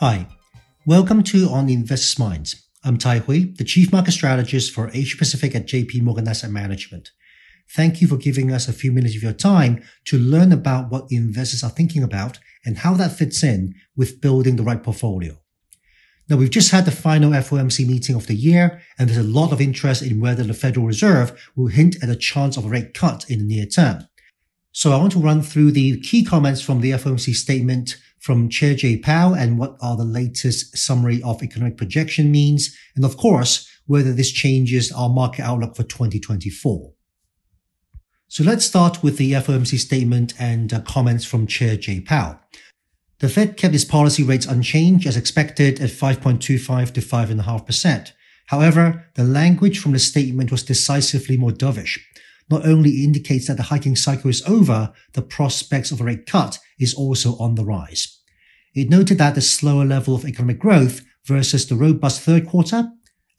Hi, welcome to On Investors Minds. I'm Tai Hui, the Chief Market Strategist for Asia Pacific at JP Morgan Asset Management. Thank you for giving us a few minutes of your time to learn about what investors are thinking about and how that fits in with building the right portfolio. Now, we've just had the final FOMC meeting of the year, and there's a lot of interest in whether the Federal Reserve will hint at a chance of a rate cut in the near term. So I want to run through the key comments from the FOMC statement from Chair Jay Powell and what are the latest summary of economic projection means, and of course, whether this changes our market outlook for 2024. So let's start with the FOMC statement and uh, comments from Chair Jay Powell. The Fed kept its policy rates unchanged as expected at 5.25 to 5.5%. However, the language from the statement was decisively more dovish. Not only indicates that the hiking cycle is over, the prospects of a rate cut is also on the rise. It noted that the slower level of economic growth versus the robust third quarter.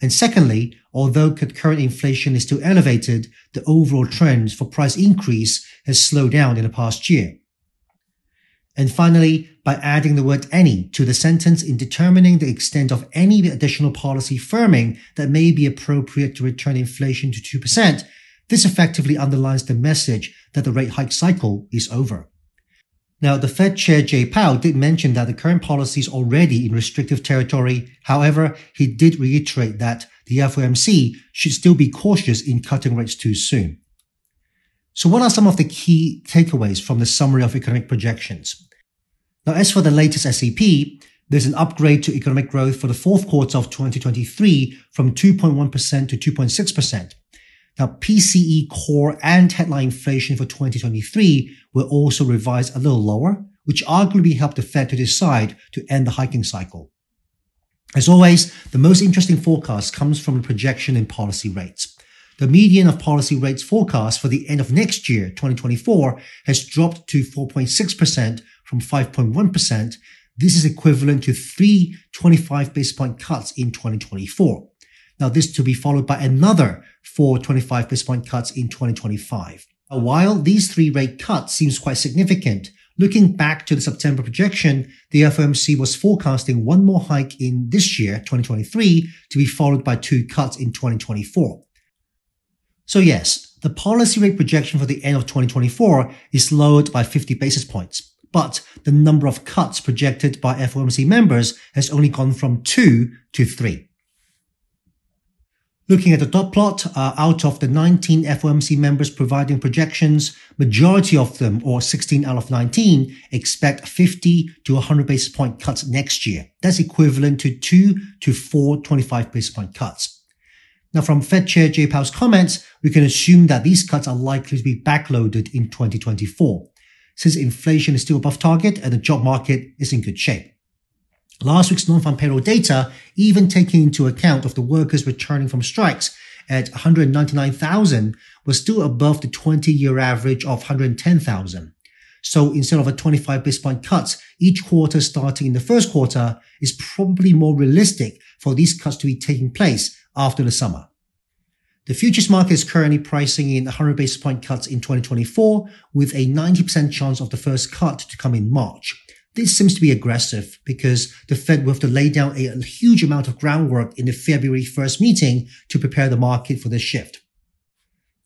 And secondly, although current inflation is still elevated, the overall trend for price increase has slowed down in the past year. And finally, by adding the word any to the sentence in determining the extent of any additional policy firming that may be appropriate to return inflation to 2%, this effectively underlines the message that the rate hike cycle is over. Now, the Fed Chair Jay Powell did mention that the current policy is already in restrictive territory. However, he did reiterate that the FOMC should still be cautious in cutting rates too soon. So what are some of the key takeaways from the summary of economic projections? Now, as for the latest SEP, there's an upgrade to economic growth for the fourth quarter of 2023 from 2.1% to 2.6%. Now, PCE core and headline inflation for 2023 were also revised a little lower, which arguably helped the Fed to decide to end the hiking cycle. As always, the most interesting forecast comes from the projection in policy rates. The median of policy rates forecast for the end of next year, 2024, has dropped to 4.6% from 5.1%. This is equivalent to three 25 basis point cuts in 2024. Now, this to be followed by another four 25 basis point cuts in 2025. While these three rate cuts seems quite significant, looking back to the September projection, the FOMC was forecasting one more hike in this year, 2023, to be followed by two cuts in 2024. So yes, the policy rate projection for the end of 2024 is lowered by 50 basis points, but the number of cuts projected by FOMC members has only gone from two to three. Looking at the dot plot, uh, out of the 19 FOMC members providing projections, majority of them, or 16 out of 19, expect 50 to 100 basis point cuts next year. That's equivalent to two to four 25 basis point cuts. Now, from Fed Chair Jay Powell's comments, we can assume that these cuts are likely to be backloaded in 2024, since inflation is still above target and the job market is in good shape. Last week's non-farm payroll data, even taking into account of the workers returning from strikes at 199,000, was still above the 20-year average of 110,000. So instead of a 25 basis point cuts each quarter starting in the first quarter is probably more realistic for these cuts to be taking place after the summer. The futures market is currently pricing in 100 basis point cuts in 2024 with a 90% chance of the first cut to come in March. This seems to be aggressive because the Fed will have to lay down a, huge amount of groundwork in the February 1st meeting to prepare the market for this shift.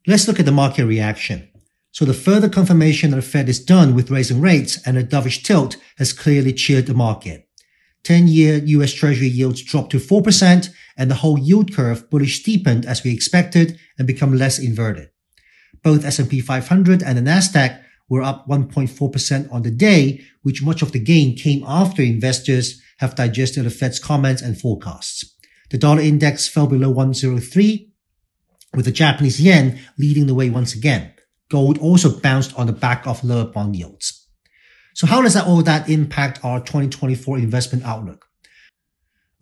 Let's look at the market reaction. So the further confirmation that the Fed is done with raising rates and a dovish tilt has clearly cheered the market. 10-year US Treasury yields dropped to 4% and the whole yield curve bullish steepened as we expected and become less inverted. Both S&P 500 and the Nasdaq were up 1.4% on the day, which much of the gain came after investors have digested the Fed's comments and forecasts. The dollar index fell below 103, with the Japanese yen leading the way once again. Gold also bounced on the back of lower bond yields. So how does that all that impact our 2024 investment outlook?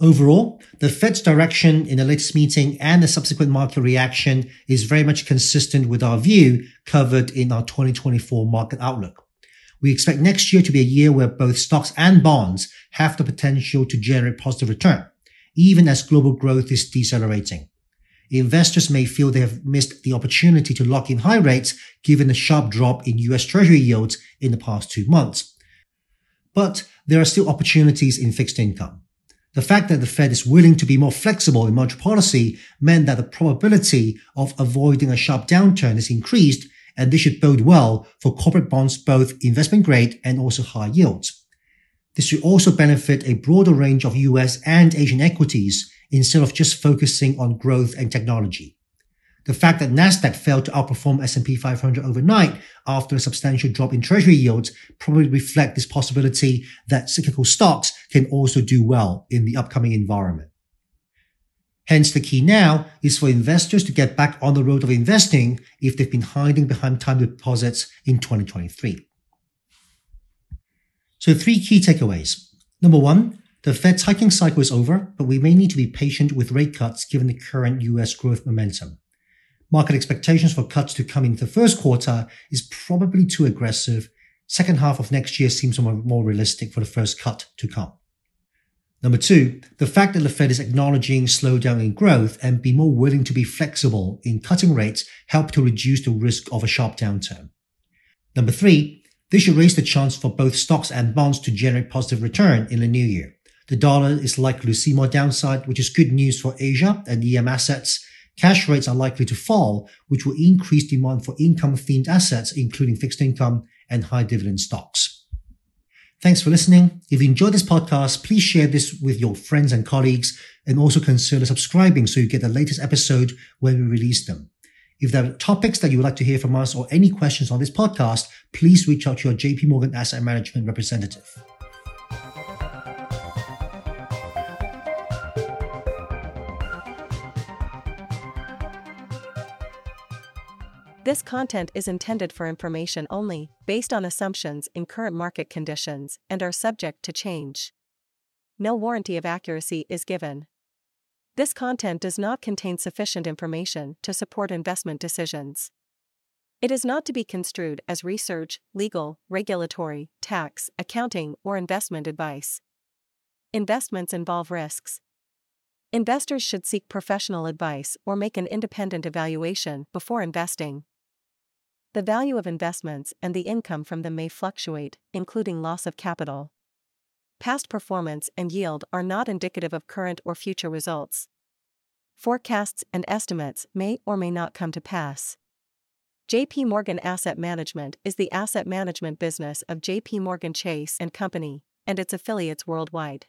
Overall, the Fed's direction in the latest meeting and the subsequent market reaction is very much consistent with our view covered in our 2024 market outlook. We expect next year to be a year where both stocks and bonds have the potential to generate positive return, even as global growth is decelerating. Investors may feel they have missed the opportunity to lock in high rates given the sharp drop in US Treasury yields in the past two months. but there are still opportunities in fixed income. The fact that the Fed is willing to be more flexible in monetary policy meant that the probability of avoiding a sharp downturn is increased, and this should bode well for corporate bonds, both investment grade and also high yields. This should also benefit a broader range of US and Asian equities instead of just focusing on growth and technology. The fact that Nasdaq failed to outperform S&P 500 overnight after a substantial drop in treasury yields probably reflect this possibility that cyclical stocks can also do well in the upcoming environment. Hence, the key now is for investors to get back on the road of investing if they've been hiding behind time deposits in 2023. So three key takeaways. Number one, the Fed's hiking cycle is over, but we may need to be patient with rate cuts given the current US growth momentum. Market expectations for cuts to come in the first quarter is probably too aggressive. Second half of next year seems more realistic for the first cut to come. Number two, the fact that the Fed is acknowledging slowdown in growth and be more willing to be flexible in cutting rates help to reduce the risk of a sharp downturn. Number three, this should raise the chance for both stocks and bonds to generate positive return in the new year. The dollar is likely to see more downside, which is good news for Asia and EM assets Cash rates are likely to fall, which will increase demand for income themed assets, including fixed income and high dividend stocks. Thanks for listening. If you enjoyed this podcast, please share this with your friends and colleagues and also consider subscribing so you get the latest episode when we release them. If there are topics that you would like to hear from us or any questions on this podcast, please reach out to your JP Morgan Asset Management representative. This content is intended for information only, based on assumptions in current market conditions, and are subject to change. No warranty of accuracy is given. This content does not contain sufficient information to support investment decisions. It is not to be construed as research, legal, regulatory, tax, accounting, or investment advice. Investments involve risks. Investors should seek professional advice or make an independent evaluation before investing. The value of investments and the income from them may fluctuate, including loss of capital. Past performance and yield are not indicative of current or future results. Forecasts and estimates may or may not come to pass. JP Morgan Asset Management is the asset management business of JP Morgan Chase and Company and its affiliates worldwide.